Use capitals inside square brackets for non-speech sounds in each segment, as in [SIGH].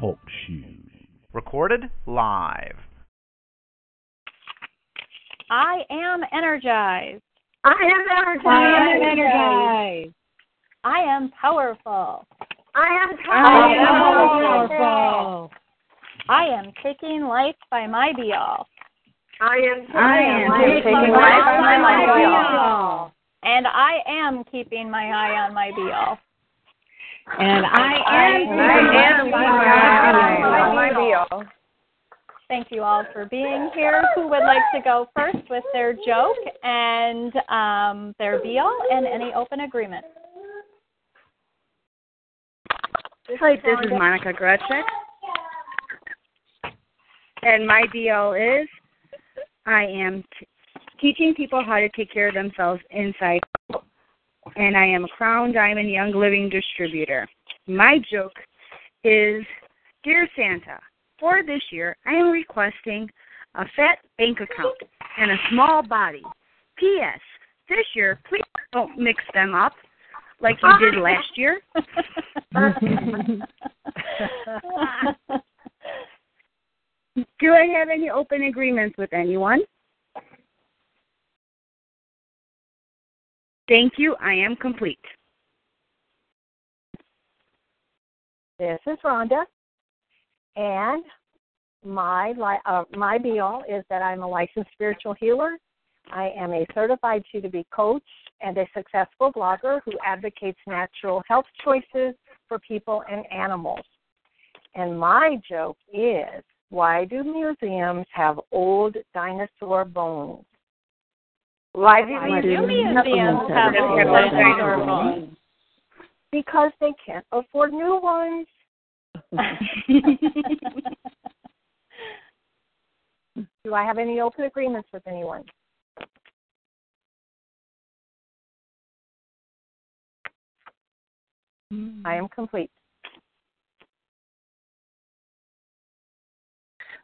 Talk shoes. Recorded live. I am energized. I am energized. I am energized. I am powerful. I am I am powerful. powerful. I am taking life by my be all. I am I am taking taking life life by my by be all. And I am keeping my eye on my be all. And I am I am my my be all. Thank you all for being here. Who would like to go first with their joke and um, their be all and any open agreement? Hi, this is Monica Gretschek. And my deal is I am t- teaching people how to take care of themselves inside. And I am a Crown Diamond Young Living distributor. My joke is Dear Santa, for this year I am requesting a fat bank account and a small body. P.S. This year, please don't mix them up like you did last year. [LAUGHS] Do I have any open agreements with anyone? Thank you. I am complete. This is Rhonda, and my li- uh, my be all is that I'm a licensed spiritual healer. I am a certified to coach and a successful blogger who advocates natural health choices for people and animals. And my joke is why do museums have old dinosaur bones? Why do Why do you museums have Have old old dinosaur dinosaur bones? Because they can't afford new ones. [LAUGHS] Do I have any open agreements with anyone? I am complete.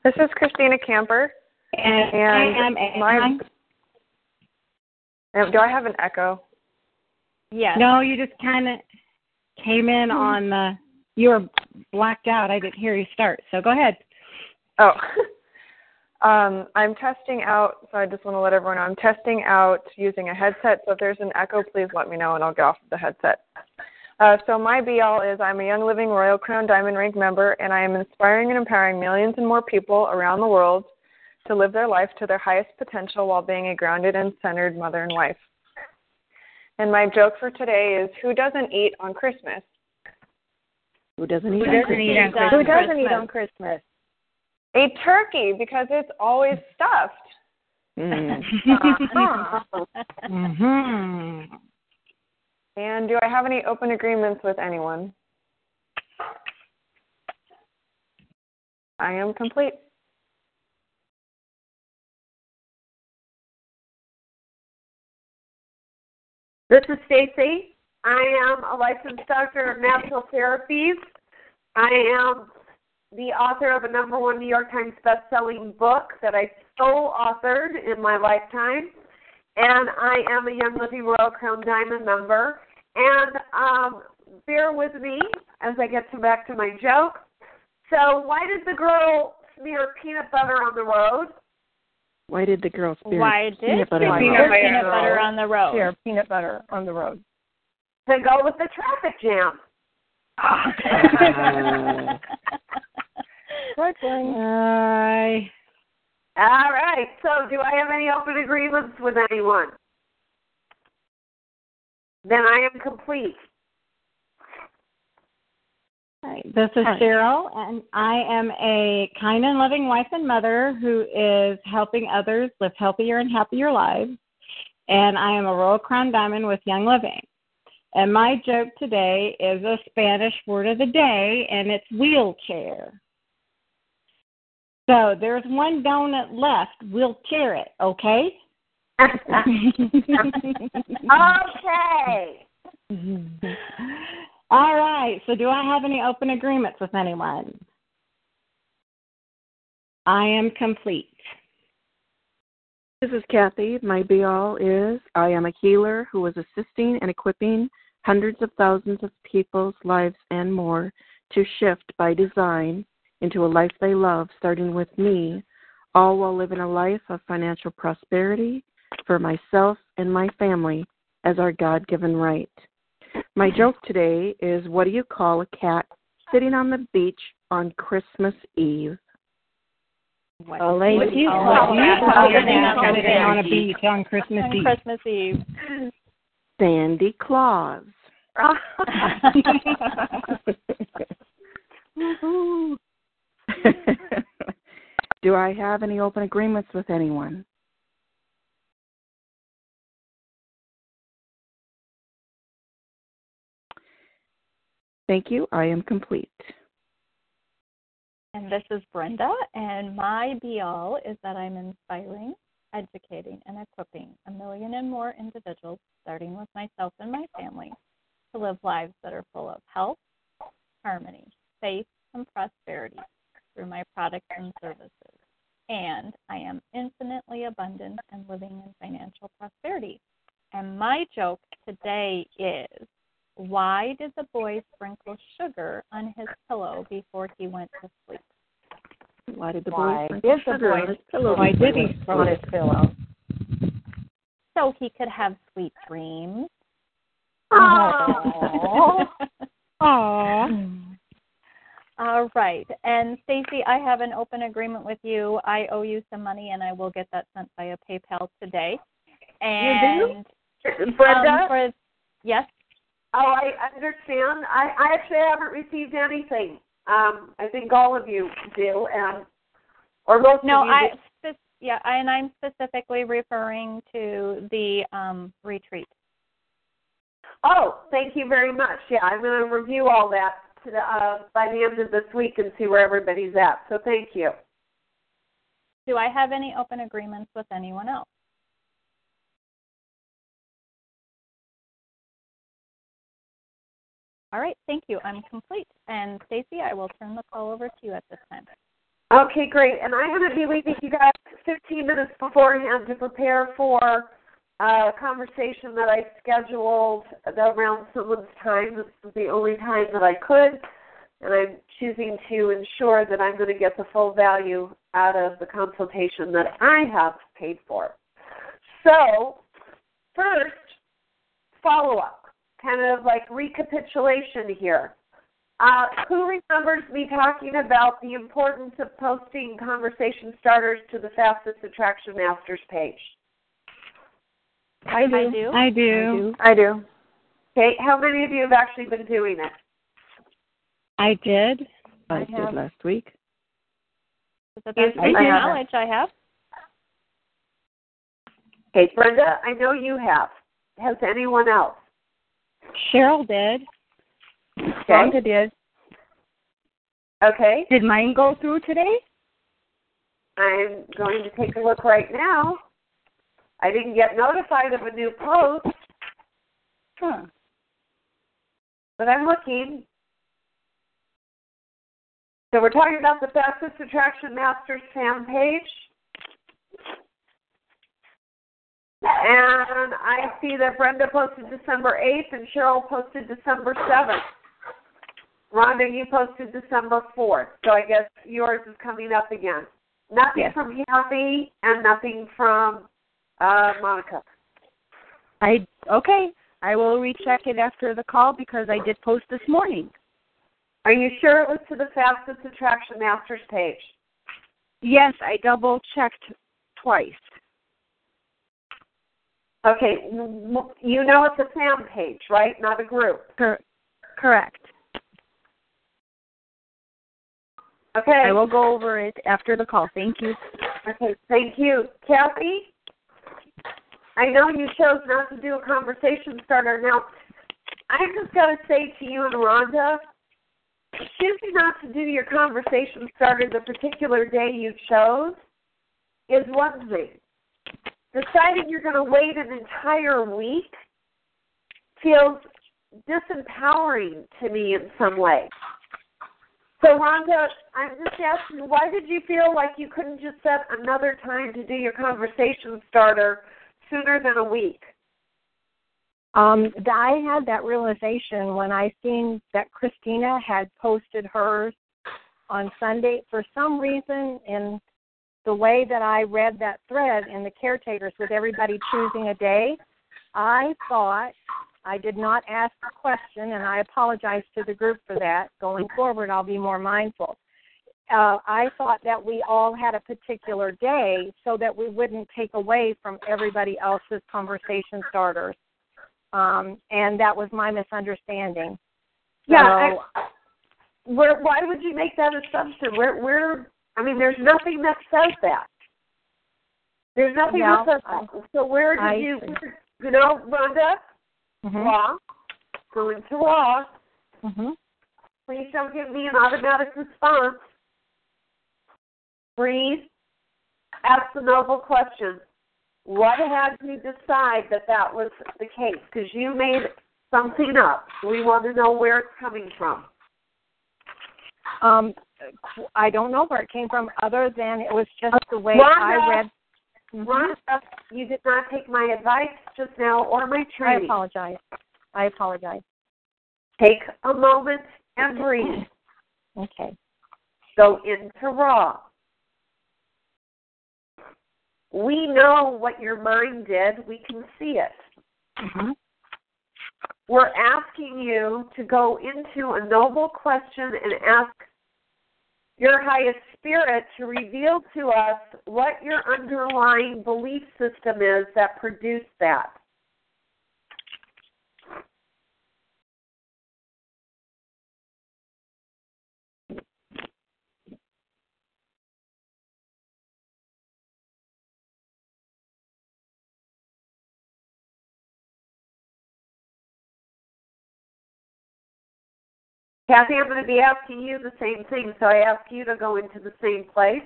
This is Christina Camper. And, And I am my- Uh, Do I have an echo? Yes. No, you just kind of came in on the. You were blacked out. I didn't hear you start. So go ahead. Oh. [LAUGHS] um, I'm testing out, so I just want to let everyone know I'm testing out using a headset. So if there's an echo, please let me know and I'll get off the headset. Uh, so my be all is I'm a Young Living Royal Crown Diamond Rank member, and I am inspiring and empowering millions and more people around the world to live their life to their highest potential while being a grounded and centered mother and wife. And my joke for today is who doesn't eat on Christmas? Who doesn't Who doesn't eat on Who Who Christmas? doesn't eat on Christmas? A turkey because it's always stuffed. Mm [LAUGHS] hmm. And do I have any open agreements with anyone? I am complete. This is Stacy. I am a licensed doctor of natural therapies. I am the author of a number one New York Times best-selling book that I sole authored in my lifetime, and I am a Young Living Royal Crown Diamond member. And um, bear with me as I get to back to my joke. So, why did the girl smear peanut butter on the road? Why did the girl spirit Why did peanut butter you on put the Peanut road? butter peanut on the butter road. on the road? Here, peanut butter on the road. To go with the traffic jam. Good one. I All right. So, do I have any open agreements with anyone? Then I am complete. Hi, this is Cheryl, and I am a kind and loving wife and mother who is helping others live healthier and happier lives. And I am a Royal Crown Diamond with Young Living. And my joke today is a Spanish word of the day, and it's wheelchair. So there's one donut left. We'll chair it, okay? [LAUGHS] okay. [LAUGHS] [LAUGHS] Mm-hmm. All right. So do I have any open agreements with anyone? I am complete. This is Kathy. My be all is I am a healer who is assisting and equipping hundreds of thousands of people's lives and more to shift by design into a life they love, starting with me, all while living a life of financial prosperity for myself and my family as our God given right. My joke today is what do you call a cat sitting on the beach on Christmas Eve? Oh, lady, on a beach on Christmas on Eve. Christmas Eve. Sandy Claus. [LAUGHS] [LAUGHS] Do I have any open agreements with anyone? Thank you. I am complete. And this is Brenda, and my be all is that I'm inspiring, educating, and equipping a million and more individuals, starting with myself and my family, to live lives that are full of health, harmony, faith, and prosperity through my products and services. And I am infinitely abundant and living in financial prosperity. And my joke today is why did the boy sprinkle sugar on his pillow before he went to sleep? Why did the boy did the sugar boy on his pillow? Why did he on his pillow? So he could have sweet dreams. Aw. [LAUGHS] Aww. All right. And Stacy, I have an open agreement with you. I owe you some money and I will get that sent via PayPal today. And Brenda? um, for yes. Oh, I understand. I, I actually haven't received anything. Um, I think all of you do, and or most No, of you. No, I yeah, and I'm specifically referring to the um retreat. Oh, thank you very much. Yeah, I'm going to review all that to the, uh, by the end of this week and see where everybody's at. So thank you. Do I have any open agreements with anyone else? All right, thank you. I'm complete. And Stacy, I will turn the call over to you at this time. Okay, great. And I'm going to be leaving you guys 15 minutes beforehand to prepare for a conversation that I scheduled around someone's time. This is the only time that I could, and I'm choosing to ensure that I'm going to get the full value out of the consultation that I have paid for. So, first, follow up, kind of like recapitulation here. Uh, who remembers me talking about the importance of posting conversation starters to the Fastest Attraction Masters page? I do. I do. I do. I do. Okay, how many of you have actually been doing it? I did. I, I did have- last week. To the best I my knowledge, I have. Okay, Brenda, I know you have. Has anyone else? Cheryl did. Okay. Rhonda did. Okay, Did mine go through today? I'm going to take a look right now. I didn't get notified of a new post, Huh. but I'm looking. So we're talking about the Fastest Attraction Masters fan page. And I see that Brenda posted December 8th and Cheryl posted December 7th. Rhonda, you posted December 4th. So I guess yours is coming up again. Nothing Yes. from Kathy and nothing from uh, Monica. I okay. I will recheck it after the call because I did post this morning. Are you sure it was to the Fastest Attraction Masters page? Yes, I double checked twice. Okay, you know it's a fan page, right? Not a group. Cor- correct. Okay. I will go over it after the call. Thank you. Okay, thank you. Kathy, I know you chose not to do a conversation starter. Now, I just got to say to you and Rhonda, choosing not to do your conversation starter the particular day you chose is one thing. Deciding you're going to wait an entire week feels disempowering to me in some way. So, Rhonda, I'm just asking, why did you feel like you couldn't just set another time to do your conversation starter sooner than a week? Um, I had that realization when I seen that Christina had posted hers on Sunday. For some reason, in the way that I read that thread in the caretakers with everybody choosing a day, I thought I did not ask a question, and I apologize to the group for that. Going forward, I'll be more mindful. Uh, I thought that we all had a particular day so that we wouldn't take away from everybody else's conversation starters. Um, and that was my misunderstanding. Yeah. I, where, why would you make that assumption? Where, where? I mean, there's nothing that says that. There's nothing No, that says that. So where did I you, you know, Rhonda? Mm-hmm. Raw. Go into raw. Mm-hmm. Please don't give me an automatic response. Breathe. Ask the noble question. What had you decide that that was the case? Because you made something up. We want to know where it's coming from. Um, I don't know where it came from, other than it was just the way Rhonda, I read. Mhm. Rhonda, you did not take my advice just now or my training. I apologize. I apologize. Take a moment and breathe. Okay. Go into raw. We know what your mind did. We can see it. Mm-hmm. We're asking you to go into a noble question and ask your highest spirit to reveal to us what your underlying belief system is that produced that. Kathy, I'm going to be asking you the same thing, so I ask you to go into the same place.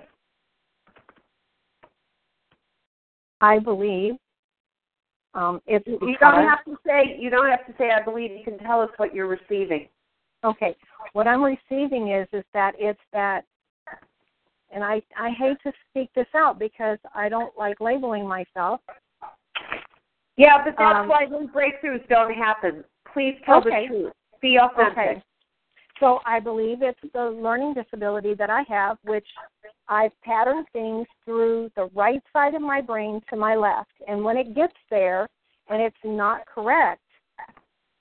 I believe um, it's You because, don't have to say you don't have to say I believe. You can tell us what you're receiving. okay. What I'm receiving is is that it's that, and I I hate to speak this out because I don't like labeling myself. Yeah, but that's Um, why those breakthroughs don't happen. Please tell Okay. the truth. Be authentic. Okay. So I believe it's the learning disability that I have, which I've patterned things through the right side of my brain to my left. And when it gets there and it's not correct,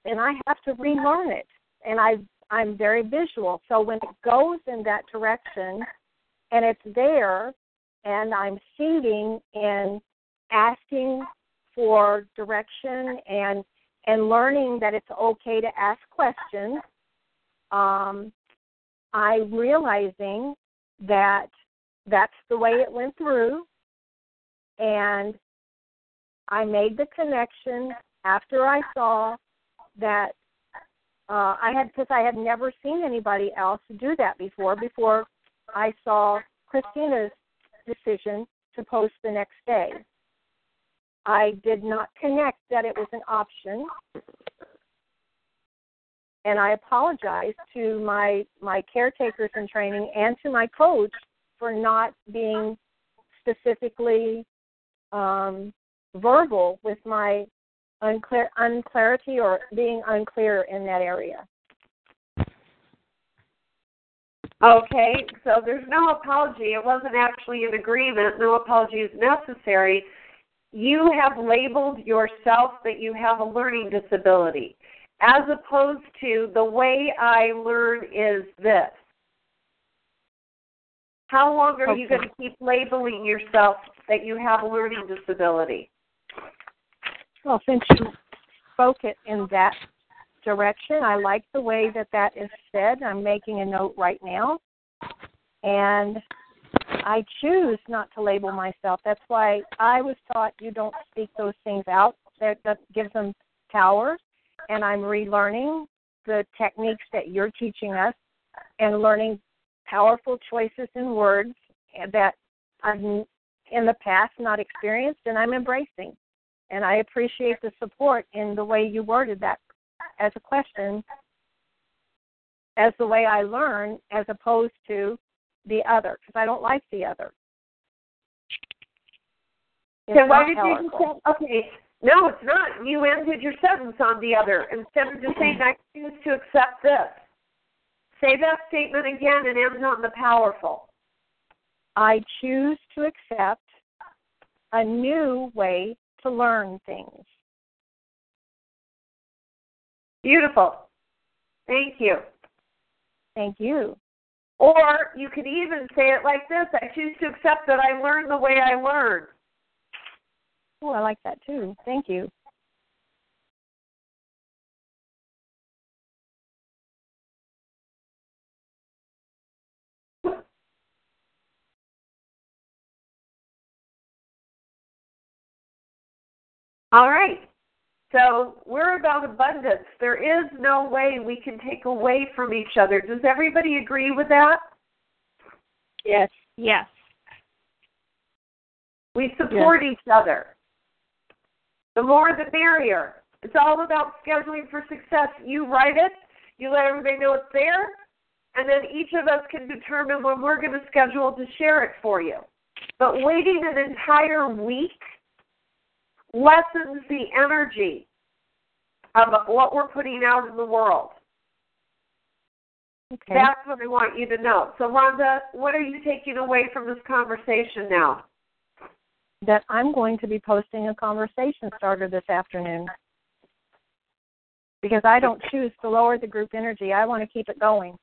then I have to relearn it. And I I'm very visual. So when it goes in that direction and it's there and I'm seeding and asking for direction and and learning that it's okay to ask questions um, I'm realizing that that's the way it went through, and I made the connection after I saw that uh, I had because I had never seen anybody else do that before. Before I saw Christina's decision to post the next day, I did not connect that it was an option and I apologize to my my caretakers in training and to my coach for not being specifically um, verbal with my unclear unclarity or being unclear in that area. Okay, so there's no apology. It wasn't actually an agreement. No apology is necessary. You have labeled yourself that you have a learning disability, as opposed to the way I learn is this. How long are you going to keep labeling yourself that you have a learning disability? Well, since you spoke it in that direction, I like the way that that is said. I'm making a note right now, and I choose not to label myself. That's why I was taught you don't speak those things out. That, that gives them power, and I'm relearning the techniques that you're teaching us and learning powerful choices in words that I've in the past not experienced and I'm embracing. And I appreciate the support in the way you worded that as a question, as the way I learn, as opposed to the other, because I don't like the other. It's so why did you say, okay, no, it's not. You ended your sentence on the other instead of just saying, I choose to accept this. Say that statement again and end on the powerful. I choose to accept a new way to learn things. Beautiful. Thank you. Thank you. Or you could even say it like this I choose to accept that I learn the way I learn. Oh, I like that too. Thank you. All right. So we're about abundance. There is no way we can take away from each other. Does everybody agree with that? Yes. Yes. We support yes. each other. The more the merrier. It's all about scheduling for success. You write it, you let everybody know it's there, and then each of us can determine when we're going to schedule to share it for you. But waiting an entire week lessens the energy of what we're putting out in the world. Okay. That's what I want you to know. So, Rhonda, what are you taking away from this conversation now? That I'm going to be posting a conversation starter this afternoon. Because I don't choose to lower the group energy. I want to keep it going.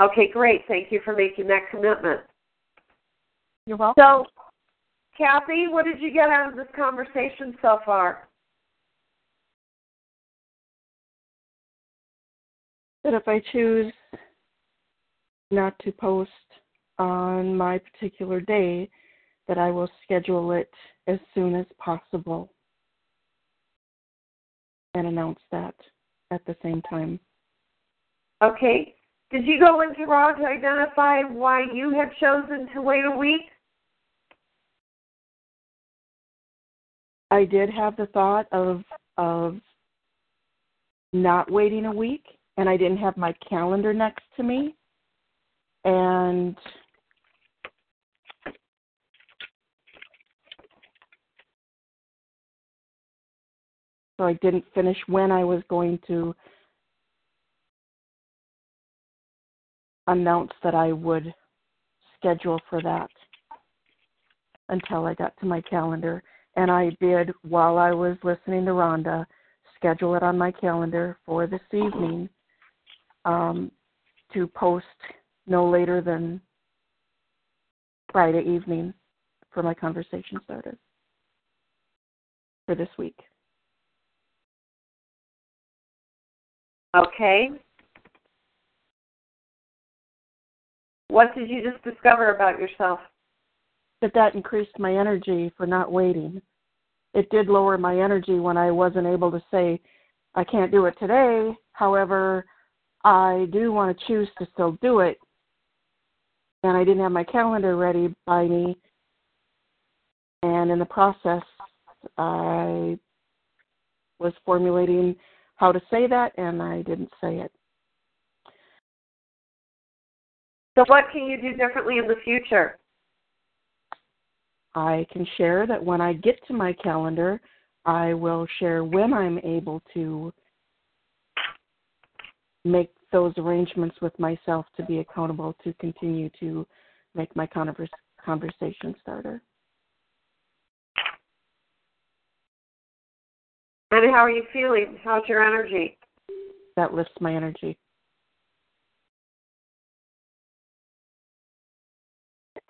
Okay, great. Thank you for making that commitment. You're welcome. So, Kathy, what did you get out of this conversation so far? That if I choose not to post on my particular day that I will schedule it as soon as possible and announce that at the same time. Okay. Did you go into Raw to identify why you had chosen to wait a week? I did have the thought of of not waiting a week and I didn't have my calendar next to me and so I didn't finish when I was going to announce that I would schedule for that until I got to my calendar. And I did, while I was listening to Rhonda, schedule it on my calendar for this evening um, to post no later than Friday evening for my conversation starter for this week. Okay. What did you just discover about yourself? That that increased my energy for not waiting. It did lower my energy when I wasn't able to say, I can't do it today. However, I do want to choose to still do it. And I didn't have my calendar ready by me. And in the process, I was formulating how to say that, and I didn't say it. So, what can you do differently in the future? I can share that when I get to my calendar, I will share when I'm able to make those arrangements with myself to be accountable to continue to make my conversation starter. And how are you feeling? How's your energy? That lifts my energy.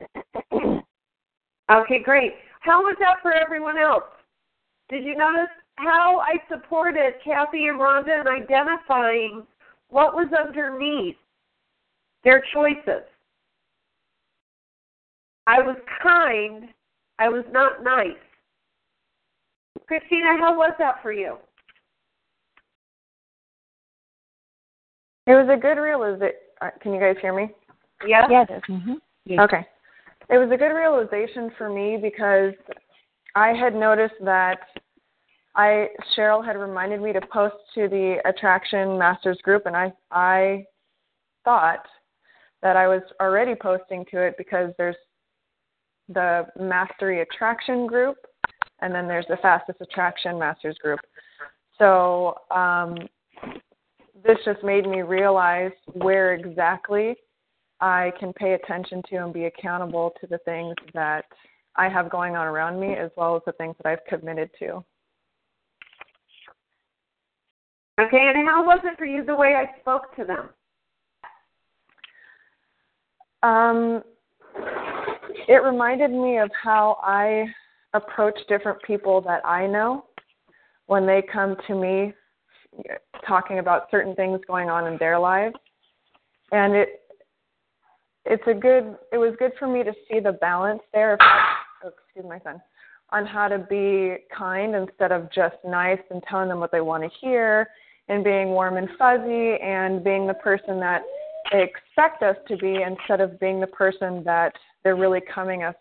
[COUGHS] okay, great. How was that for everyone else? Did you notice how I supported Kathy and Rhonda in identifying what was underneath their choices? I was kind. I was not nice. Christina, how was that for you? It was a good realization. Can you guys hear me? Yes. Yes. Mm-hmm. Yes. Okay. It was a good realization for me because I had noticed that I Cheryl had reminded me to post to the Attraction Masters group, and I I thought that I was already posting to it because there's the Mastery Attraction group, and then there's the Fastest Attraction Masters group. So um, this just made me realize where exactly I can pay attention to and be accountable to the things that I have going on around me as well as the things that I've committed to. Okay, and how was it for you the way I spoke to them? Um, it reminded me of how I approach different people that I know when they come to me talking about certain things going on in their lives. And it it's a good it was good for me to see the balance there of oh, excuse my son on how to be kind instead of just nice and telling them what they want to hear and being warm and fuzzy and being the person that they expect us to be instead of being the person that they're really coming us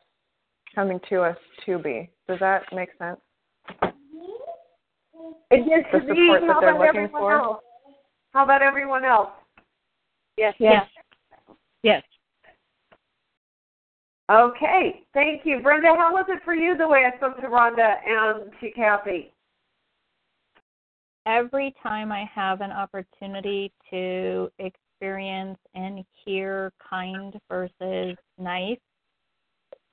coming to us to be. Does that make sense? It does The to me. support that How they're about looking everyone for? else? How about everyone else? Yes. Yes. Yes. Okay, thank you. Brenda, how was it for you the way I spoke to Rhonda and to Kathy? Every time I have an opportunity to experience and hear kind versus nice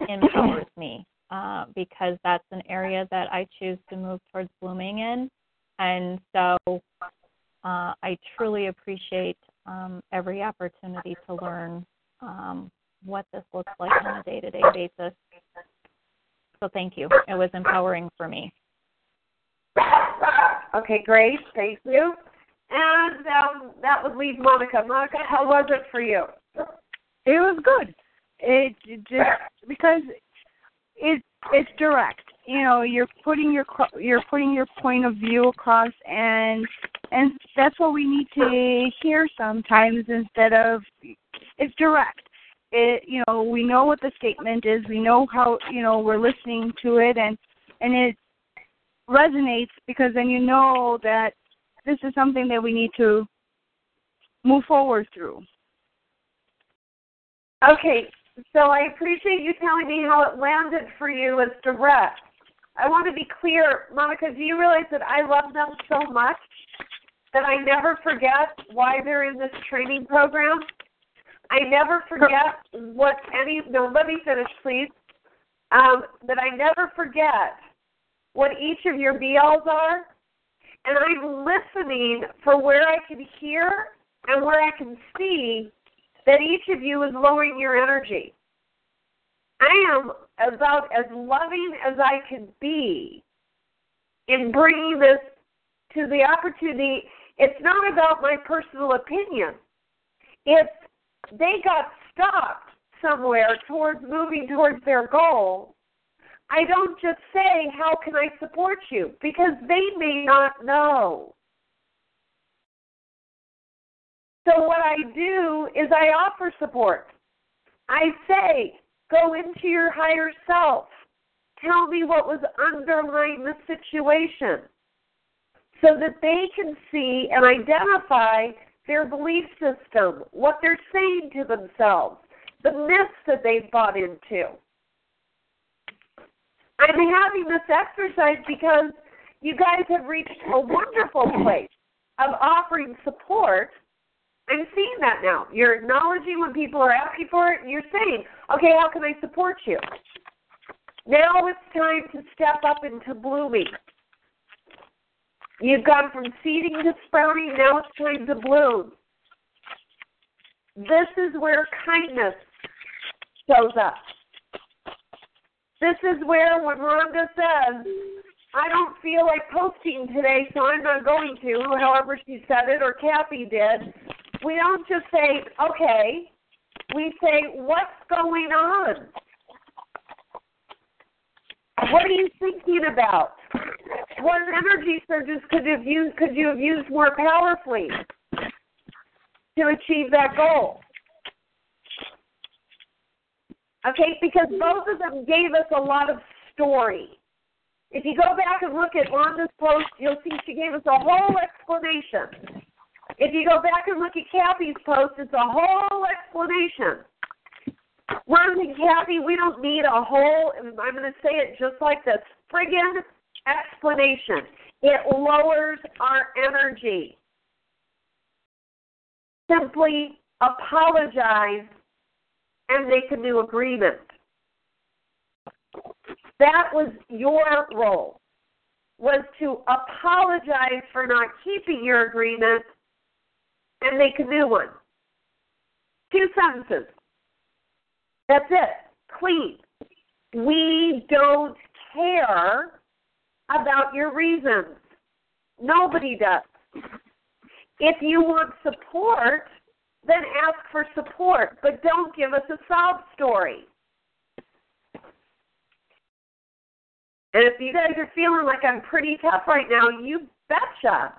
empowers me uh, because that's an area that I choose to move towards blooming in. And so uh, I truly appreciate um, every opportunity to learn um, what this looks like on a day to day basis. So thank you. It was empowering for me. Okay, great. Thank you. And um, that would leave Monica. Monica, how was it for you? It was good. It, just because it it's direct. You know, you're putting your you're putting your point of view across, and and that's what we need to hear sometimes instead of it's direct. It you know we know what the statement is. We know how you know we're listening to it, and and it resonates because then you know that this is something that we need to move forward through. Okay, so I appreciate you telling me how it landed for you as direct. I want to be clear, Monica, do you realize that I love them so much that I never forget why they're in this training program? I never forget what any, no, let me finish, please. Um, that I never forget what each of your BLs are, and I'm listening for where I can hear and where I can see that each of you is lowering your energy. I am about as loving as I can be in bringing this to the opportunity. It's not about my personal opinion. If they got stopped somewhere towards moving towards their goal, I don't just say, How can I support you? Because they may not know. So, what I do is I offer support. I say, Go into your higher self. Tell me what was underlying the situation so that they can see and identify their belief system, what they're saying to themselves, the myths that they've bought into. I'm having this exercise because you guys have reached a wonderful place of offering support. I'm seeing that now. You're acknowledging when people are asking for it, you're saying, okay, how can I support you? Now it's time to step up into blooming. You've gone from seeding to sprouting, now it's time to bloom. This is where kindness shows up. This is where when Rhonda says, I don't feel like posting today, so I'm not going to, however she said it, or Kathy did, we don't just say, okay. We say, what's going on? What are you thinking about? what energy surges could have used could you have used more powerfully to achieve that goal? Okay, because both of them gave us a lot of story. If you go back and look at Rhonda's post, you'll see she gave us a whole explanation. If you go back and look at Kathy's post, it's a whole explanation. Ron and Kathy, we don't need a whole, I'm going to say it just like this friggin' explanation. It lowers our energy. Simply apologize and make a new agreement. That was your role, was to apologize for not keeping your agreement and make a new one. Two sentences. That's it. Clean. We don't care about your reasons. Nobody does. If you want support, then ask for support, but don't give us a sob story. And if you guys are feeling like I'm pretty tough right now, you betcha.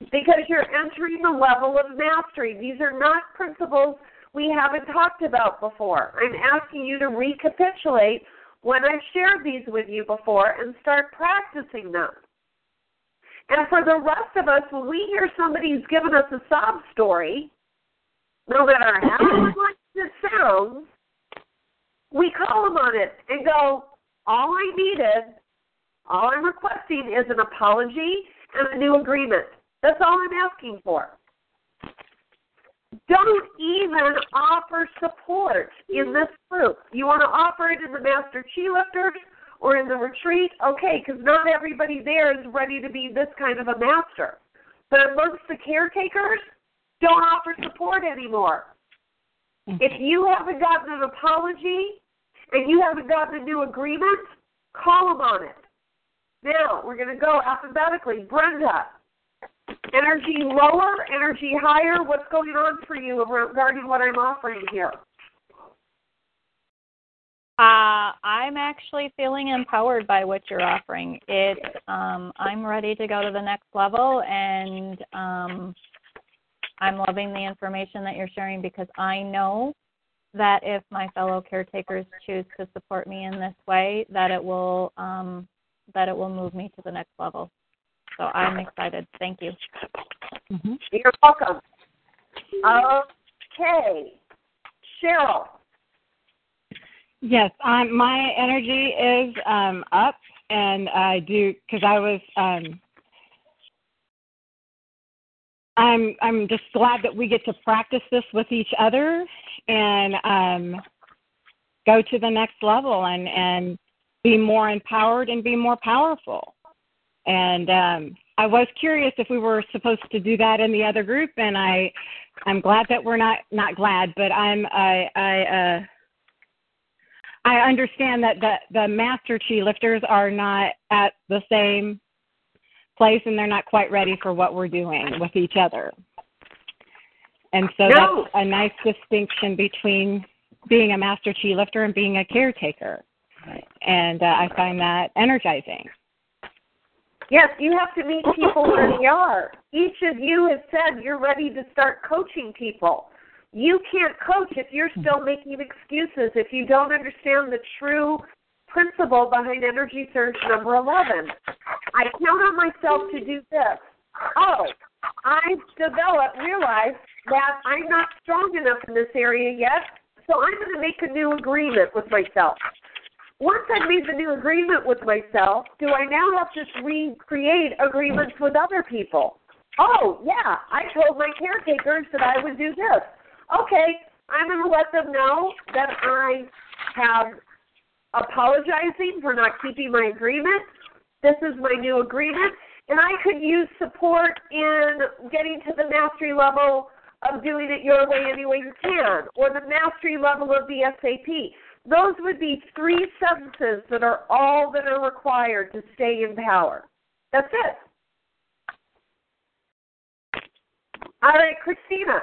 Because you're entering the level of mastery. These are not principles we haven't talked about before. I'm asking you to recapitulate when I've shared these with you before and start practicing them. And for the rest of us, when we hear somebody's given us a sob story, no matter how much it sounds, we call them on it and go, all I needed, all I'm requesting is an apology and a new agreement. That's all I'm asking for. Don't even offer support in this group. You want to offer it in the Master Chi Lifters or in the retreat? Okay, because not everybody there is ready to be this kind of a master. But amongst the caretakers, don't offer support anymore. Mm-hmm. If you haven't gotten an apology and you haven't gotten a new agreement, call them on it. Now, we're going to go alphabetically. Brenda, energy lower, energy higher? What's going on for you regarding what I'm offering here? Uh, I'm actually feeling empowered by what you're offering. It, um, I'm ready to go to the next level, and um, I'm loving the information that you're sharing because I know that if my fellow caretakers choose to support me in this way, that it will um, that it will move me to the next level. So I'm excited. Thank you. Mm-hmm. You're welcome. Okay, Cheryl. Yes, um, my energy is um, up, and I do because I was. Um, I'm I'm just glad that we get to practice this with each other and um, go to the next level and and be more empowered and be more powerful. And um, I was curious if we were supposed to do that in the other group, and I I'm glad that we're not not glad, but I'm I I uh, I understand that the the master chi lifters are not at the same place and they're not quite ready for what we're doing with each other. And so no. that's a nice distinction between being a master chi lifter and being a caretaker. And uh, I find that energizing. Yes, you have to meet people where [LAUGHS] they are. Each of you has said you're ready to start coaching people. You can't coach if you're still making excuses, if you don't understand the true principle behind Energy Surge number 11. I count on myself to do this. Oh, I've developed, realized that I'm not strong enough in this area yet, so I'm going to make a new agreement with myself. Once I've made the new agreement with myself, do I now have to recreate agreements with other people? Oh, yeah, I told my caretakers that I would do this. Okay, I'm going to let them know that I have apologizing for not keeping my agreement. This is my new agreement. And I could use support in getting to the mastery level of doing it your way any way you can, or the mastery level of the SAP. Those would be three sentences that are all that are required to stay in power. That's it. All right, Christina.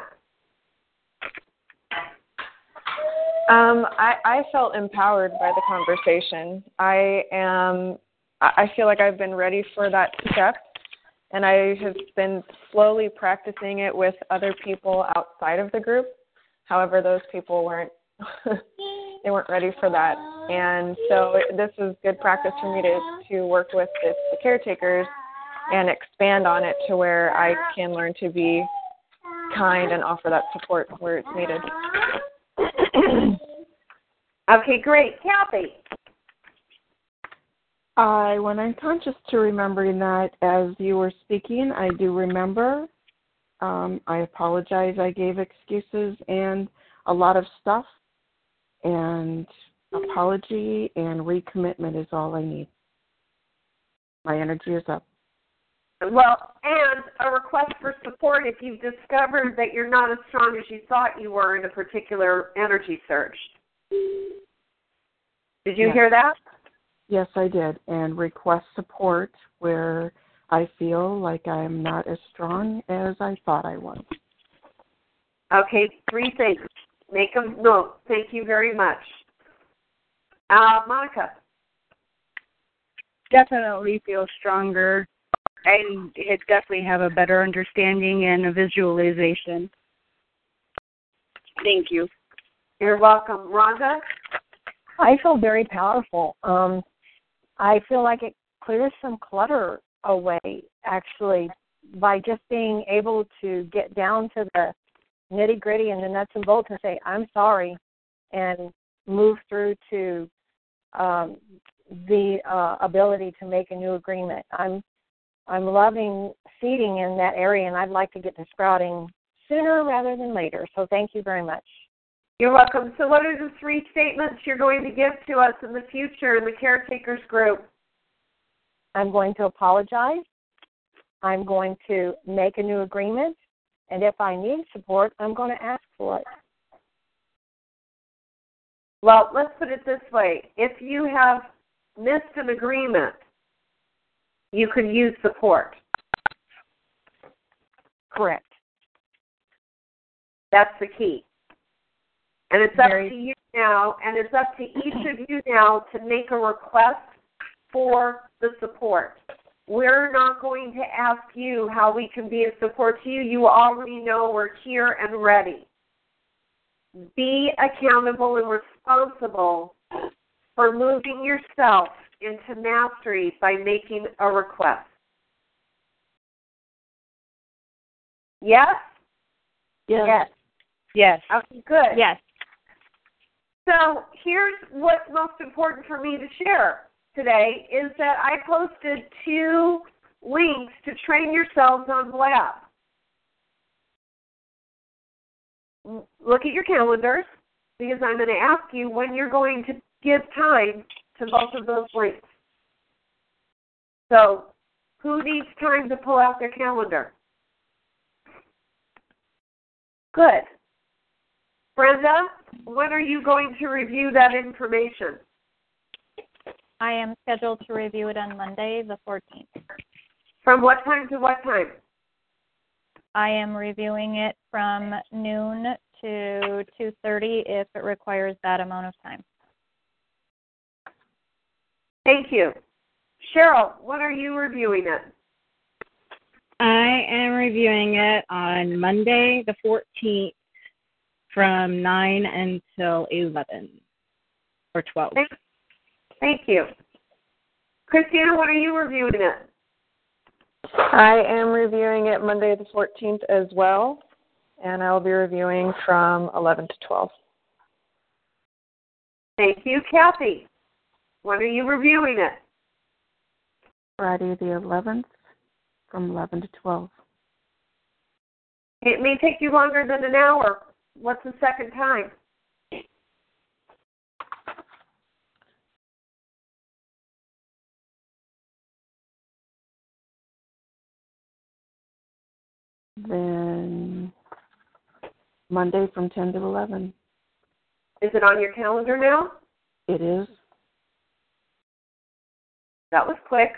Um, I, I felt empowered by the conversation. I am I feel like I've been ready for that step, and I have been slowly practicing it with other people outside of the group. However, those people weren't [LAUGHS] they weren't ready for that, and so this is good practice for me to to work with the, the caretakers and expand on it to where I can learn to be kind and offer that support where it's needed. [CLEARS THROAT] okay, great. Kathy. I went unconscious to remembering that as you were speaking. I do remember. Um, I apologize. I gave excuses and a lot of stuff, and apology and recommitment is all I need. My energy is up. Well, and a request for support if you've discovered that you're not as strong as you thought you were in a particular energy surge. Did you yes. hear that? Yes, I did. And request support where I feel like I'm not as strong as I thought I was. Okay, three things. Make them note. Thank you very much. Uh, Monica. Definitely feel stronger and it definitely have a better understanding and a visualization. Thank you. You're welcome. Rhonda? I feel very powerful. Um, I feel like it clears some clutter away, actually, by just being able to get down to the nitty gritty and the nuts and bolts and say, I'm sorry, and move through to um, the uh, ability to make a new agreement. I'm I'm loving seeding in that area, and I'd like to get to sprouting sooner rather than later. So thank you very much. You're welcome. So, what are the three statements you're going to give to us in the future in the caretakers group? I'm going to apologize. I'm going to make a new agreement. And if I need support, I'm going to ask for it. Well, let's put it this way if you have missed an agreement, you could use support. Correct. That's the key. And it's up to you now, and it's up to each of you now to make a request for the support. We're not going to ask you how we can be a support to you. You already know we're here and ready. Be accountable and responsible for moving yourself into mastery by making a request. Yes? Yes. Yes. Okay, good. Yes. So here's what's most important for me to share today is that I posted two links to train yourselves on Blab. Look at your calendars because I'm going to ask you when you're going to give time to both of those links. So, who needs time to pull out their calendar? Good. Brenda, when are you going to review that information? I am scheduled to review it on Monday, the 14th. From what time to what time? I am reviewing it from noon to 2:30 if it requires that amount of time. Thank you. Cheryl, what are you reviewing it? I am reviewing it on Monday, the 14th, from 9 until 11 or 12. Thank, thank you. Christina, when are you reviewing it? I am reviewing it Monday the 14th as well, and I will be reviewing from 11 to 12. Thank you. Kathy, when are you reviewing it? Friday the 11th from 11 to 12. It may take you longer than an hour. What's the second time? Then Monday from 10 to 11. Is it on your calendar now? It is. That was quick.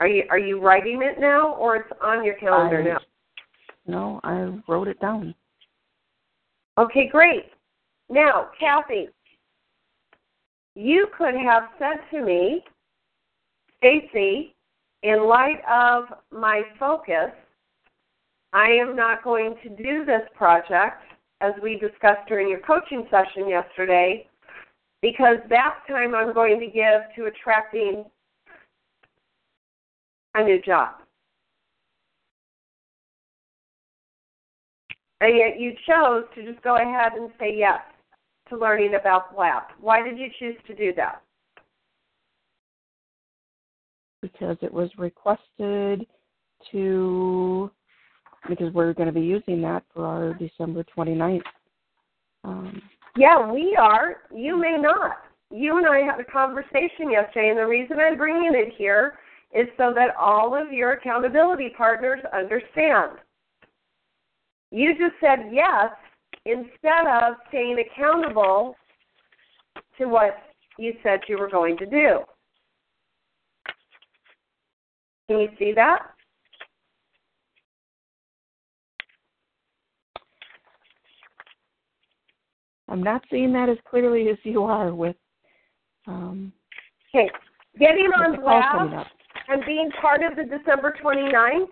Are you are you writing it now or it's on your calendar I- now? No, I wrote it down. Okay, great. Now, Kathy, you could have said to me Stacy, in light of my focus, I am not going to do this project as we discussed during your coaching session yesterday because that time I'm going to give to attracting a new job. And yet you chose to just go ahead and say yes to learning about Blab. Why did you choose to do that? Because it was requested to, because we're going to be using that for our December 29th. Um, yeah, we are. You may not. You and I had a conversation yesterday, and the reason I'm bringing it here is so that all of your accountability partners understand. You just said yes instead of staying accountable to what you said you were going to do. Can you see that? I'm not seeing that as clearly as you are with. Um, okay, getting on Blab and being part of the December 29th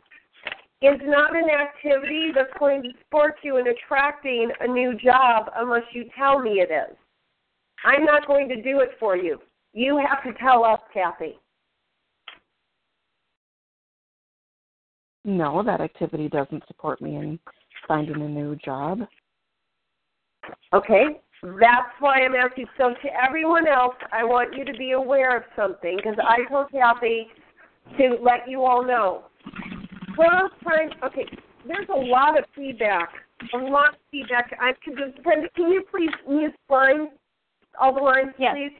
is not an activity that's going to support you in attracting a new job unless you tell me it is. I'm not going to do it for you. You have to tell us, Kathy. No, that activity doesn't support me in finding a new job. Okay, that's why I'm asking. So, to everyone else, I want you to be aware of something because I told Kathy to let you all know. Well, time. Okay, there's a lot of feedback. A lot of feedback. I can just. Brenda, can you please mute line all the lines, yes. please?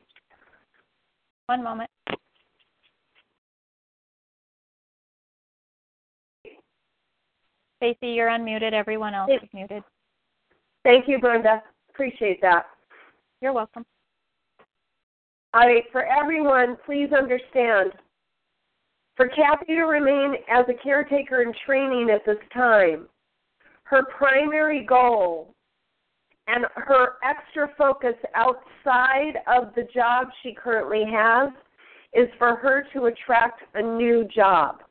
One moment. Stacy, you're unmuted. Everyone else is muted. Thank you, Brenda. Appreciate that. You're welcome. All right, for everyone, please understand for Kathy to remain as a caretaker in training at this time, her primary goal and her extra focus outside of the job she currently has is for her to attract a new job.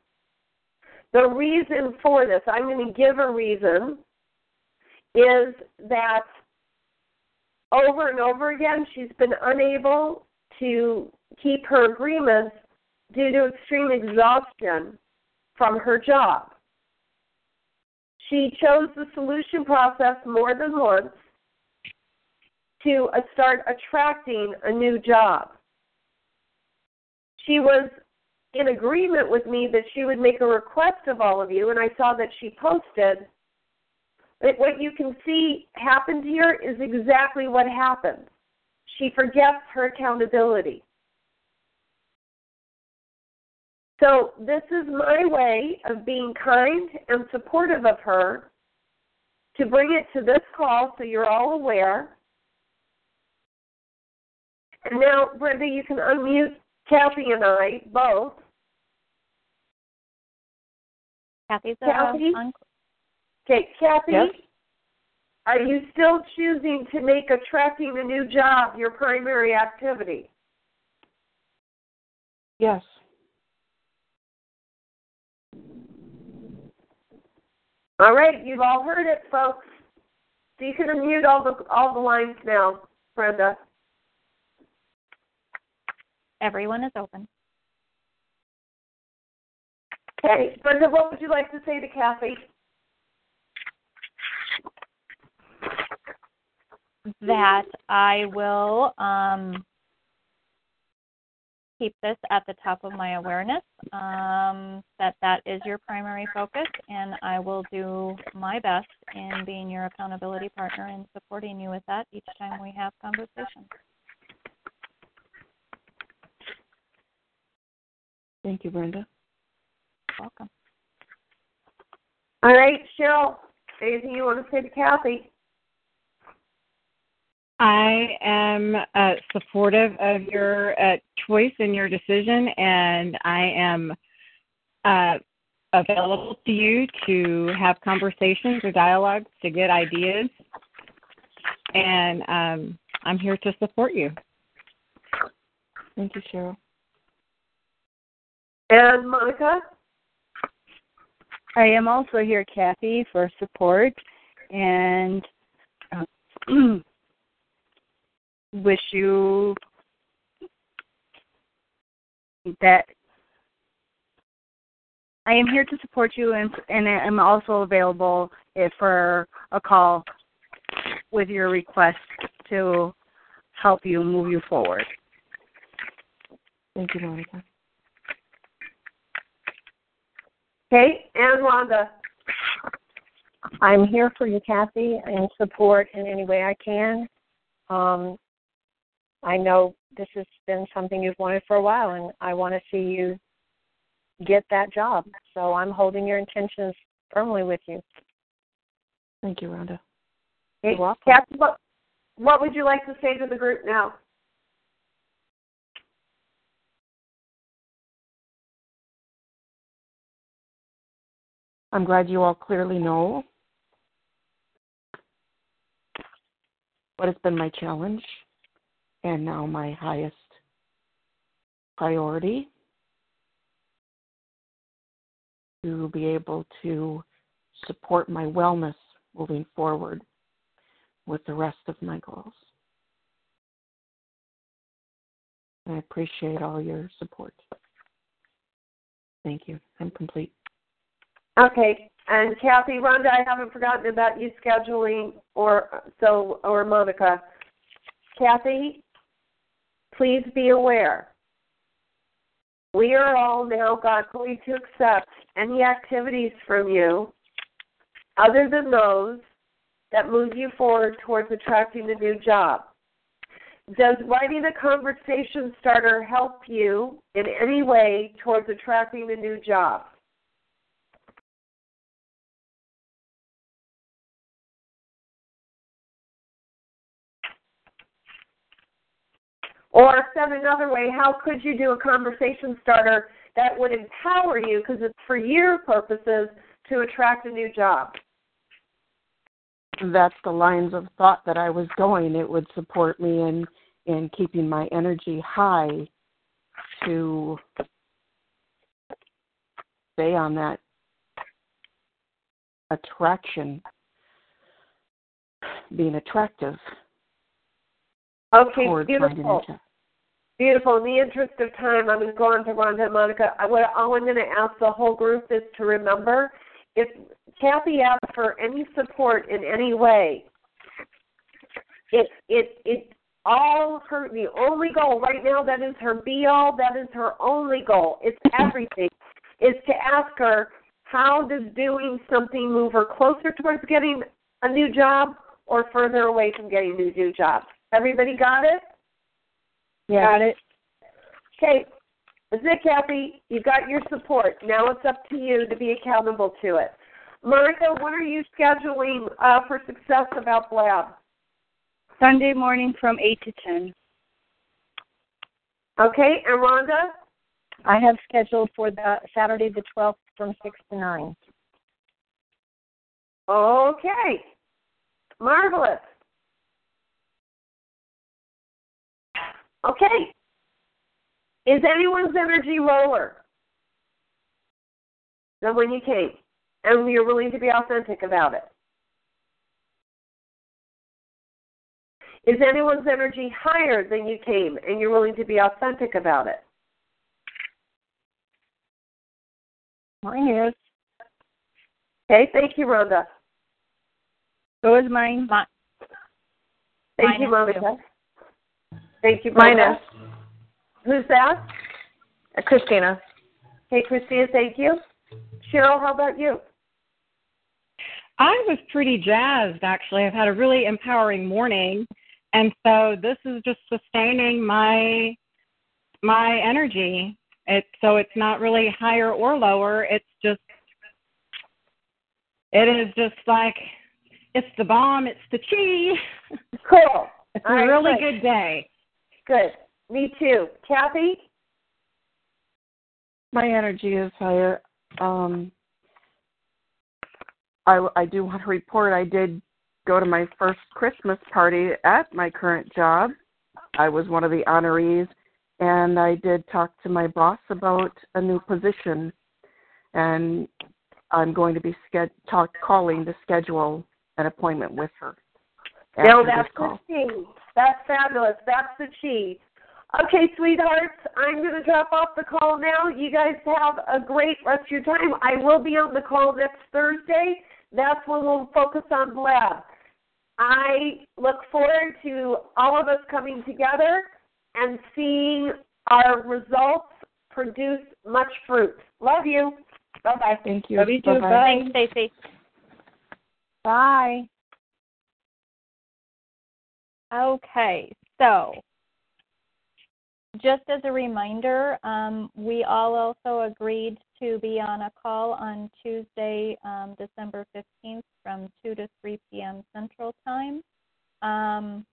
The reason for this, I'm going to give a reason, is that over and over again she's been unable to keep her agreements due to extreme exhaustion from her job. She chose the solution process more than once to uh, start attracting a new job. She was in agreement with me that she would make a request of all of you, and I saw that she posted. That what you can see happened here is exactly what happened. She forgets her accountability. So, this is my way of being kind and supportive of her to bring it to this call so you're all aware. And now, Brenda, you can unmute Kathy and I both. Kathy's uh, Kathy? on. Okay, Kathy, Yes? are you still choosing to make attracting a new job your primary activity? Yes. All right, you've all heard it, folks. So you can unmute all the all the lines now, Brenda. Everyone is open. Okay, Brenda, what would you like to say to Kathy? That I will um, keep this at the top of my awareness. Um, that that is your primary focus, and I will do my best in being your accountability partner and supporting you with that each time we have conversations. Thank you, Brenda. Welcome. All right, Cheryl, anything you want to say to Kathy? I am uh, supportive of your uh, choice and your decision, and I am uh, available to you to have conversations or dialogues to get ideas. And um, I'm here to support you. Thank you, Cheryl. And Monica? I am also here, Kathy, for support and uh, [CLEARS THROAT] wish you that I am here to support you and and I'm also available if for a call with your request to help you move you forward. Thank you, Monica. Okay, and Rhonda. I'm here for you, Kathy, and support in any way I can. Um, I know this has been something you've wanted for a while, and I want to see you get that job. So I'm holding your intentions firmly with you. Thank you, Rhonda. Hey, You're welcome. Kathy, what, what would you like to say to the group now? I'm glad you all clearly know what has been my challenge and now my highest priority to be able to support my wellness moving forward with the rest of my goals. I appreciate all your support. Thank you. I'm complete. Okay, and Kathy, Rhonda, I haven't forgotten about you scheduling or so or Monica. Kathy, please be aware. We are all now going to accept any activities from you other than those that move you forward towards attracting a new job. Does writing a conversation starter help you in any way towards attracting a new job? Or said another way, how could you do a conversation starter that would empower you because it's for your purposes to attract a new job? That's the lines of thought that I was going. It would support me in in keeping my energy high to stay on that attraction, being attractive Okay, towards finding a beautiful. Beautiful. In the interest of time, I'm going to go on to Rhonda and Monica. I- all I'm going to ask the whole group is to remember if Kathy asks for any support in any way, it it it all her the only goal right now that is her be all that is her only goal. It's everything. Is to ask her how does doing something move her closer towards getting a new job or further away from getting a new job. Everybody got it? Got it. Okay, that's it, Kathy. you've got your support. Now it's up to you to be accountable to it. Monica, when are you scheduling uh, for Success About Blab? Sunday morning from 8 to 10. Okay, and Rhonda? I have scheduled for the Saturday the 12th from 6 to 9. Okay, marvelous. Okay, is anyone's energy lower than when you came? And you're willing to be authentic about it? Is anyone's energy higher than you came and you're willing to be authentic about it? Mine is. Okay, thank you, Rhonda. So is mine. My, Thank Mine you, Monica. Thank you, Mine Monica. Who's that? Uh, Christina. Hey, Christina, thank you. Cheryl, how about you? I was pretty jazzed actually. I've had a really empowering morning and so this is just sustaining my my energy. It so it's not really higher or lower. It's just it is just like it's the bomb, it's the chi. Cool. [LAUGHS] It's All a right, really good. good day. Good. Me too. Kathy? my energy is higher. Um, I, I do want to report I did go to my first Christmas party at my current job. I was one of the honorees, and I did talk to my boss about a new position, and I'm going to be sched- talk calling to schedule an appointment with her. No, that's this call. the key. That's fabulous. That's the key. Okay, sweethearts, I'm going to drop off the call now. You guys have a great rest of your time. I will be on the call next Thursday. That's when we'll focus on Blab. I look forward to all of us coming together and seeing our results produce much fruit. Love you. Bye bye. Thank you. Love you too. Bye-bye. Bye. Thanks, Stacy. Bye. Okay, so just as a reminder, um, we all also agreed to be on a call on Tuesday, um, December 15th from 2 to 3 p.m. Central Time um,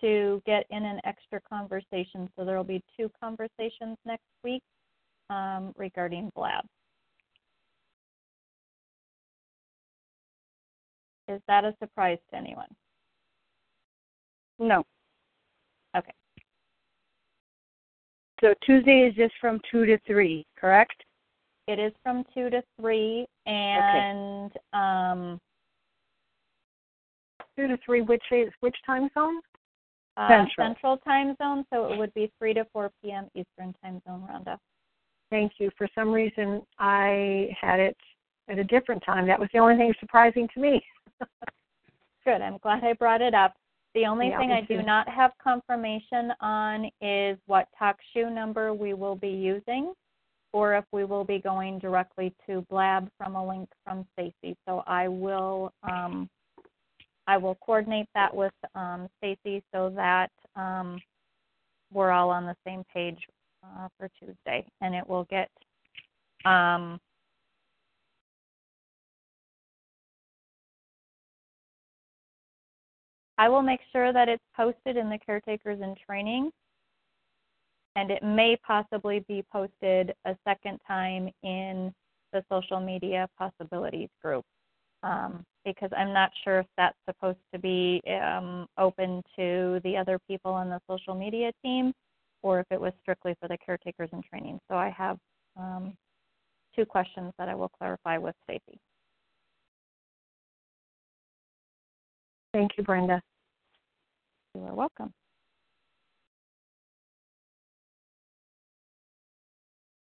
to get in an extra conversation. So there will be two conversations next week um, regarding Blab. Is that a surprise to anyone? No. Okay. So Tuesday is just from two to three, correct? It is from two to three, and um, Two to three, which is which time zone? uh, Central. Central Time Zone, so it would be three to four p.m. Eastern Time Zone, Rhonda. Thank you. For some reason, I had it at a different time. That was the only thing surprising to me. [LAUGHS] Good. I'm glad I brought it up. The only Yeah, thing I do not have confirmation on is what TalkShoe number we will be using, or if we will be going directly to Blab from a link from Stacy. So I will um, I will coordinate that with um, Stacy so that um, we're all on the same page uh, for Tuesday, and it will get um, I will make sure that it's posted in the caretakers in training, and it may possibly be posted a second time in the social media possibilities group um, because I'm not sure if that's supposed to be um, open to the other people on the social media team or if it was strictly for the caretakers in training. So I have um, two questions that I will clarify with Stacy. Thank you, Brenda. You are welcome.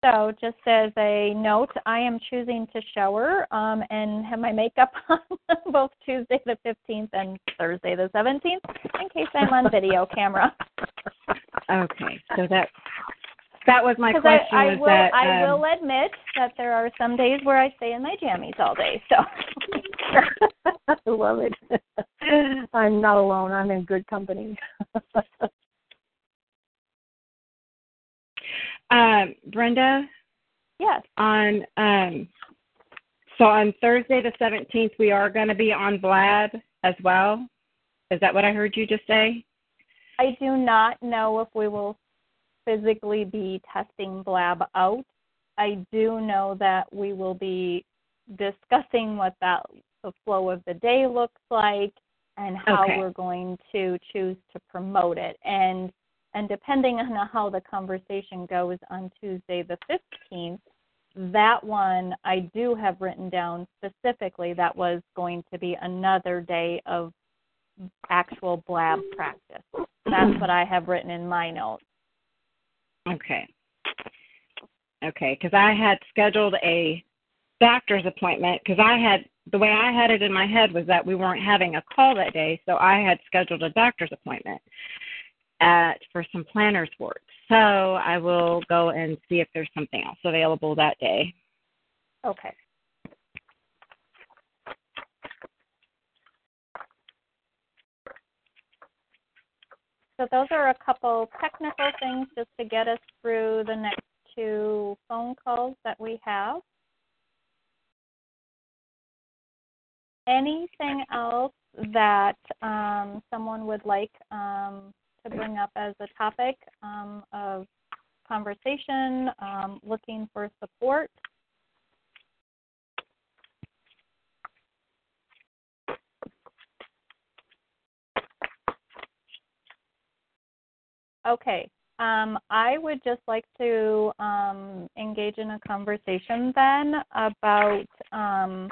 So, just as a note, I am choosing to shower um, and have my makeup [LAUGHS] on both Tuesday the 15th and Thursday the 17th in case I'm on video camera. Okay, so that that was my question. I, I was will, that I um, will admit that there are some days where I stay in my jammies all day. So, [LAUGHS] I love it. [LAUGHS] I'm not alone. I'm in good company. [LAUGHS] um, Brenda, yes, on um, so on Thursday the seventeenth, we are going to be on Blab as well. Is that what I heard you just say? I do not know if we will physically be testing Blab out. I do know that we will be discussing what that the flow of the day looks like and how Okay. we're going to choose to promote it. And and depending on how the conversation goes on Tuesday the 15th, that one I do have written down specifically that was going to be another day of actual blab practice. That's what I have written in my notes. Okay. Okay, because I had scheduled a doctor's appointment because I had the way I had it in my head was that we weren't having a call that day, so I had scheduled a doctor's appointment at for some planners work. So I will go and see if there's something else available that day. Okay. So those are a couple technical things just to get us through the next two phone calls that we have. Anything else that um, someone would like um, to bring up as a topic um, of conversation, um, looking for support? Okay. Um, I would just like to um, engage in a conversation then about um,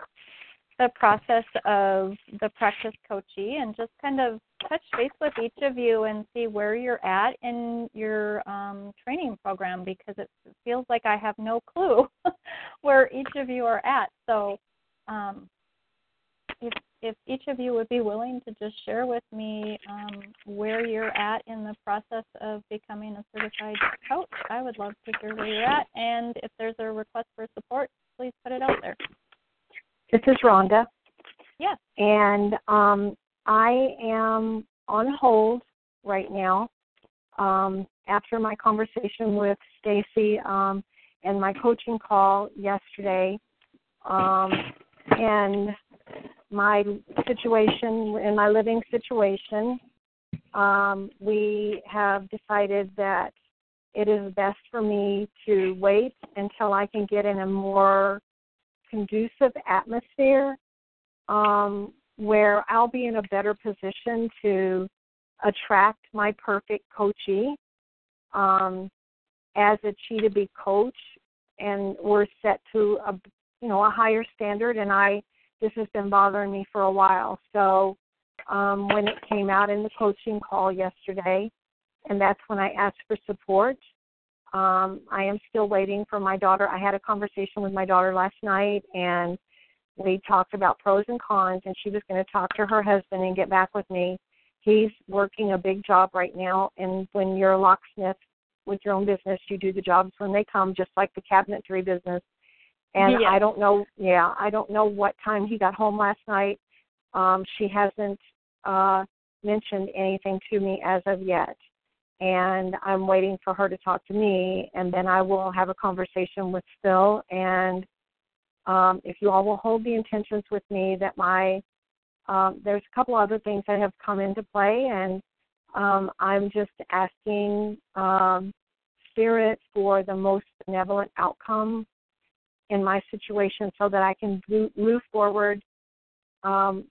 the process of the practice coachee and just kind of touch base with each of you and see where you're at in your um, training program because it feels like I have no clue [LAUGHS] where each of you are at. So, um, if if each of you would be willing to just share with me um, where you're at in the process of becoming a certified coach, I would love to hear where you're at. And if there's a request for support, please put it out there. This is Rhonda. Yes. And um, I am on hold right now. Um, after my conversation with Stacy um, and my coaching call yesterday, um, and my situation in my living situation, um, we have decided that it is best for me to wait until I can get in a more conducive atmosphere um, where I'll be in a better position to attract my perfect coachee um, as a Chi to be coach, and we're set to a you know a higher standard. And I this has been bothering me for a while. So um, when it came out in the coaching call yesterday, and that's when I asked for support. Um, I am still waiting for my daughter. I had a conversation with my daughter last night, and we talked about pros and cons, and she was going to talk to her husband and get back with me. He's working a big job right now, and when you're a locksmith with your own business, you do the jobs when they come, just like the cabinetry business. And Yes. I don't know, yeah, I don't know what time he got home last night. Um, she hasn't uh, mentioned anything to me as of yet and I'm waiting for her to talk to me, and then I will have a conversation with Phil. And um, if you all will hold the intentions with me, that my um, there's a couple other things that have come into play, and um, I'm just asking um, Spirit for the most benevolent outcome in my situation, so that I can move, forward. Um,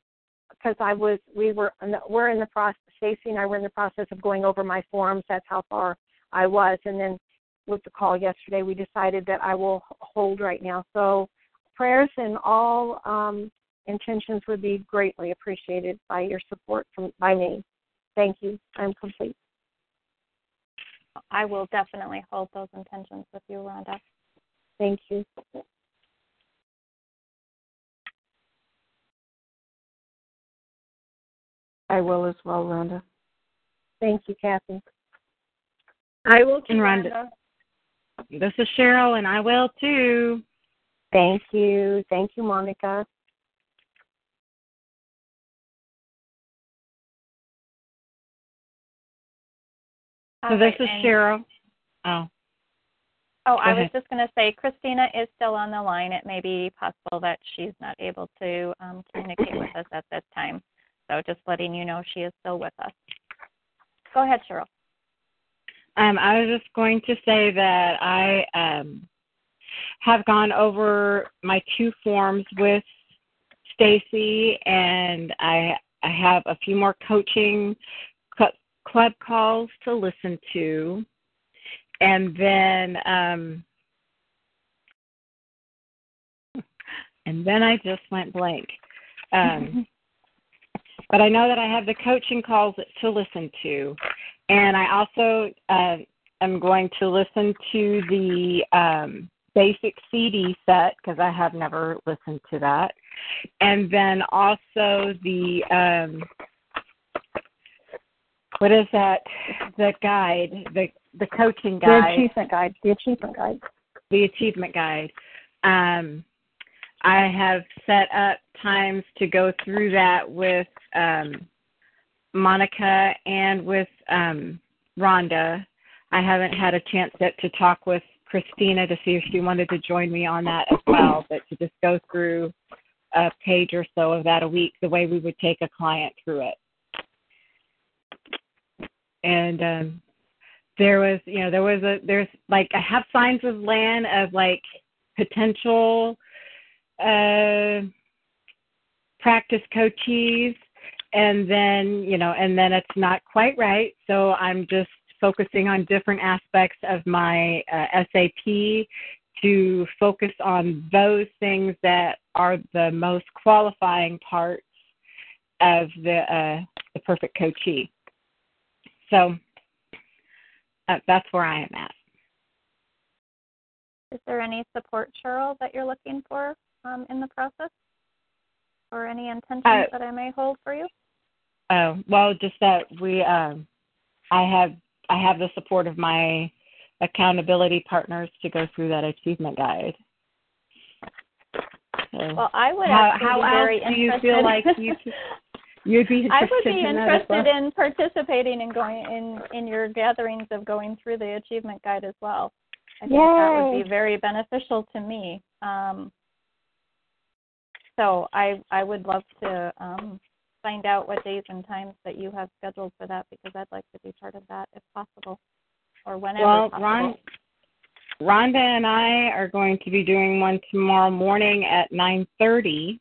because I was, we were, we're in the process. Stacy and I were in the process of going over my forms. That's how far I was, and then with the call yesterday, we decided that I will hold right now. So prayers and all um, intentions would be greatly appreciated by your support from by me. Thank you. I'm complete. I will definitely hold those intentions with you, Rhonda. Thank you. I will as well, Rhonda. Thank you, Kathy. I will And Rhonda. This is Cheryl, and I will too. Thank you. Thank you, Monica. So this right, is Cheryl. Oh, Oh, I was just going to say, Christina is still on the line. It may be possible that she's not able to um, communicate with us at this time. So just letting you know she is still with us. Go ahead, Cheryl. Um, I was just going to say that I um, have gone over my two forms with Stacy, and I I have a few more coaching cl- club calls to listen to, and then um, and then I just went blank. Um, [LAUGHS] but I know that I have the coaching calls to listen to, and I also uh, am going to listen to the um, basic CD set because I have never listened to that, and then also the um, what is that? The guide, the the coaching guide, The achievement guide. The achievement guide. the achievement guide. Um, I have set up times to go through that with um, Monica and with um, Rhonda. I haven't had a chance yet to talk with Christina to see if she wanted to join me on that as well, [CLEARS THROAT] but to just go through a page or so of that a week, the way we would take a client through it. And um, there was you know there was a there's like I have signs of land of like potential uh practice coachees and then you know and then it's not quite right so I'm just focusing on different aspects of my uh, SAP to focus on those things that are the most qualifying parts of the uh, the perfect coachee. So uh, that's where I am at. Is there any support, Cheryl, that you're looking for um, in the process, or any intentions Uh, that I may hold for you? Uh, well, just that we, um, I have, I have the support of my accountability partners to go through that achievement guide. So, Well, I would how, how else do you feel like you [LAUGHS] could, you'd be I would be in as well? interested in participating in going in in your gatherings of going through the achievement guide as well. I think that would be very beneficial to me. Um, so I I would love to um, find out what days and times that you have scheduled for that because I'd like to be part of that if possible, or whenever Well, possible. Ron, Rhonda and I are going to be doing one tomorrow morning at 9:30,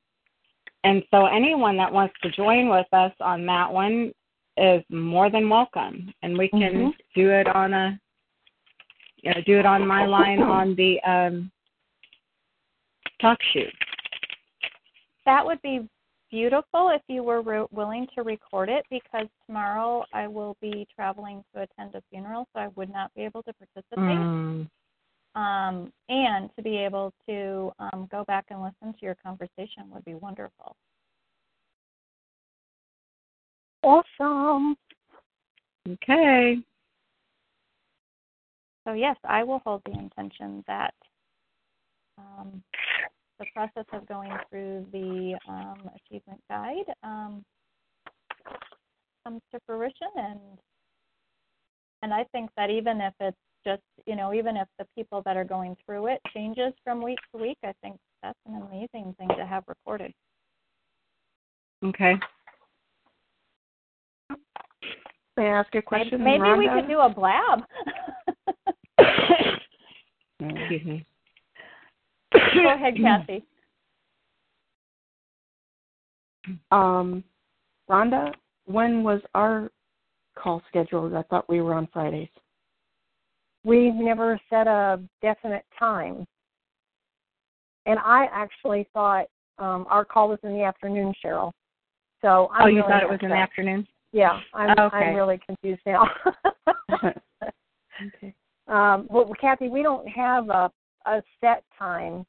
and so anyone that wants to join with us on that one is more than welcome, and we can Mhm. do it on a, you know, do it on my line [COUGHS] on the um, talk shoot. That would be beautiful if you were re- willing to record it because tomorrow I will be traveling to attend a funeral, so I would not be able to participate. Mm. Um, and to be able to um, go back and listen to your conversation would be wonderful. Awesome. Okay. So, yes, I will hold the intention that um, the process of going through the um, achievement guide um, comes to fruition and and I think that even if it's just you know even if the people that are going through it changes from week to week, I think that's an amazing thing to have recorded. Okay. May I ask a question? Maybe we Rhonda? could do a blab. [COUGHS] Excuse me. Go ahead, Kathy. [COUGHS] Um, Rhonda, when was our call scheduled? I thought we were on Fridays. We've never set a definite time. And I actually thought um, our call was in the afternoon, Cheryl. So I'm oh, you really thought it was in the afternoon? Yeah, I'm Okay. I'm really confused now. [LAUGHS] okay. [LAUGHS] um, well, Kathy, we don't have a a set time,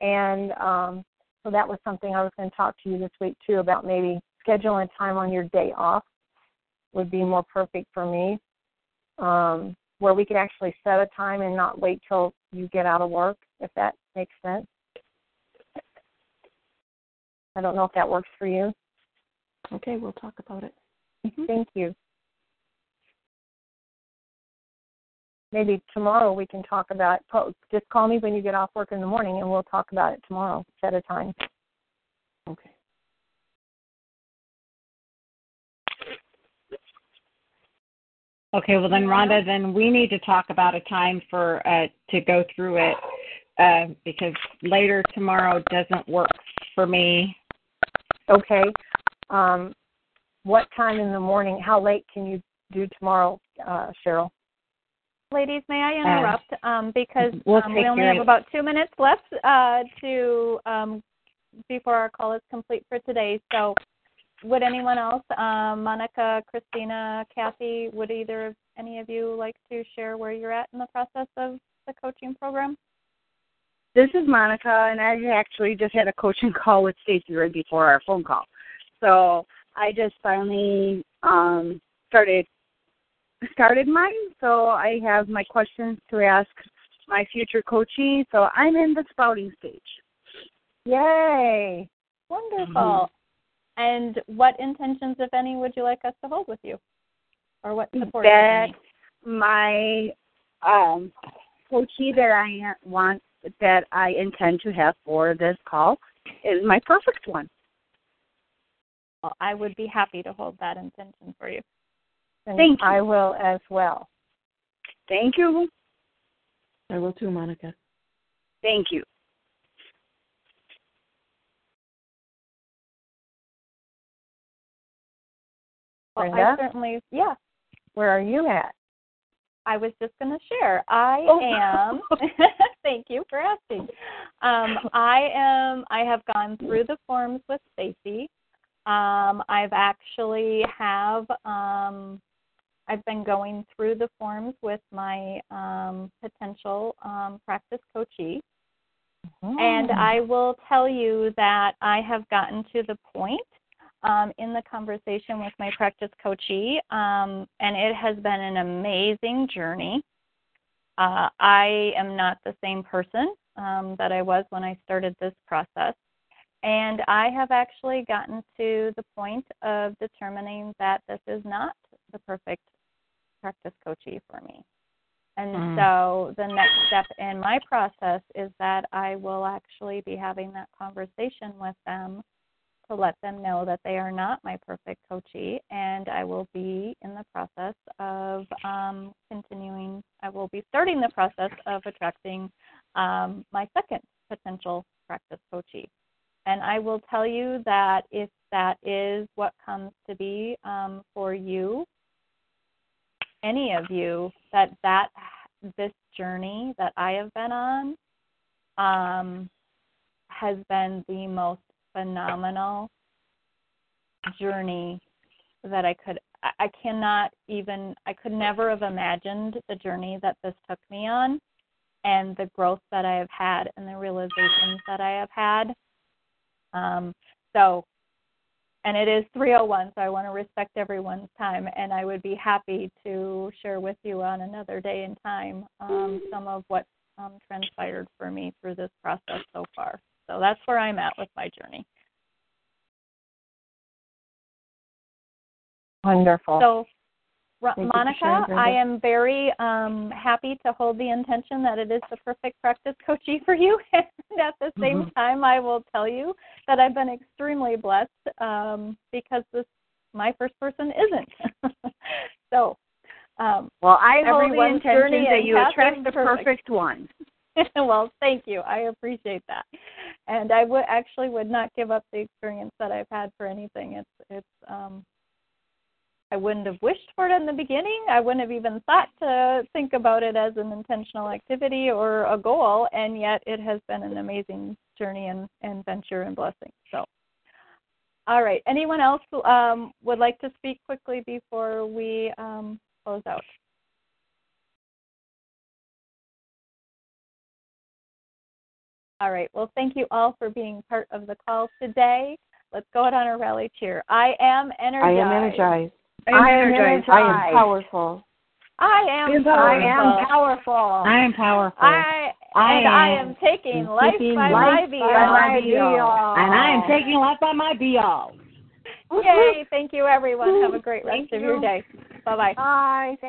and um, so that was something I was going to talk to you this week too about maybe scheduling time on your day off would be more perfect for me, um, where we could actually set a time and not wait till you get out of work, if that makes sense. I don't know if that works for you. Okay, we'll talk about it. Mm-hmm. Thank you. Maybe tomorrow we can talk about. Just call me when you get off work in the morning, and we'll talk about it tomorrow. Set a time. Okay. Okay, well then, Rhonda, then we need to talk about a time for uh, to go through it uh, because later tomorrow doesn't work for me. Okay. Um, what time in the morning? How late can you do tomorrow, uh, Cheryl? Ladies, may I interrupt? um, because we'll um, we only care have about two minutes left uh, to um, before our call is complete for today. So, would anyone else, um, Monica, Christina, Kathy, would either of any of you like to share where you're at in the process of the coaching program? This is Monica, and I actually just had a coaching [LAUGHS] call with Stacy right before our phone call. So I just finally um, started started mine. So I have my questions to ask my future coachee. So I'm in the spouting stage. Yay! Wonderful. And what intentions, if any, would you like us to hold with you, or what support? That my um, coachee that I want that I intend to have for this call is my perfect one. Well, I would be happy to hold that intention for you. And Thank you. I will as well. Thank you. I will too, Monica. Thank you. Well, I certainly, yeah. Where are you at? I was just going to share. I Oh. am. [LAUGHS] [LAUGHS] thank you for asking. Um, I am. I have gone through the forms with Stacy. Um, I've actually have. Um, I've been going through the forms with my um, potential um, practice coachee. And I will tell you that I have gotten to the point um, in the conversation with my practice coachee, um, and it has been an amazing journey. Uh, I am not the same person um, that I was when I started this process. And I have actually gotten to the point of determining that this is not the perfect practice coachee for me. And Mm. so the next step in my process is that I will actually be having that conversation with them to let them know that they are not my perfect coachee, and I will be in the process of um, continuing. I will be starting the process of attracting um, my second potential practice coachee. And I will tell you that if that is what comes to be um, for you, any of you, that that this journey that I have been on um, has been the most phenomenal journey that I could I- cannot even I could never have imagined the journey that this took me on and the growth that I have had and the realizations that I have had. Um, so and it is 301 so I want to respect everyone's time and I would be happy to share with you on another day and time um, some of what um, transpired for me through this process so far. So that's where I'm at with my journey. Wonderful. So, Thank Monica. I am very um, happy to hold the intention that it is the perfect practice coachee for you. [LAUGHS] and at the same Mhm. time, I will tell you that I've been extremely blessed um, because this my first person isn't. [LAUGHS] so, um, Well, I hold the Everyone's intention that you path attract the perfect. perfect one. [LAUGHS] well, thank you. I appreciate that. And I would actually would not give up the experience that I've had for anything. It's it's um I wouldn't have wished for it in the beginning. I wouldn't have even thought to think about it as an intentional activity or a goal, and yet it has been an amazing journey and, and venture and blessing. So, all right. Anyone else um, would like to speak quickly before we um, close out? All right. Well, thank you all for being part of the call today. Let's go out on a rally cheer. I am energized. I energized. am energized. I am I am energized. I am powerful. I am powerful. I am powerful. I am powerful. I, I and I am am taking life taking by life my be-all. my be-all. and I am taking life by my be all. Yay! Thank you, everyone. Have a great rest Thank of your day. Bye bye. Bye.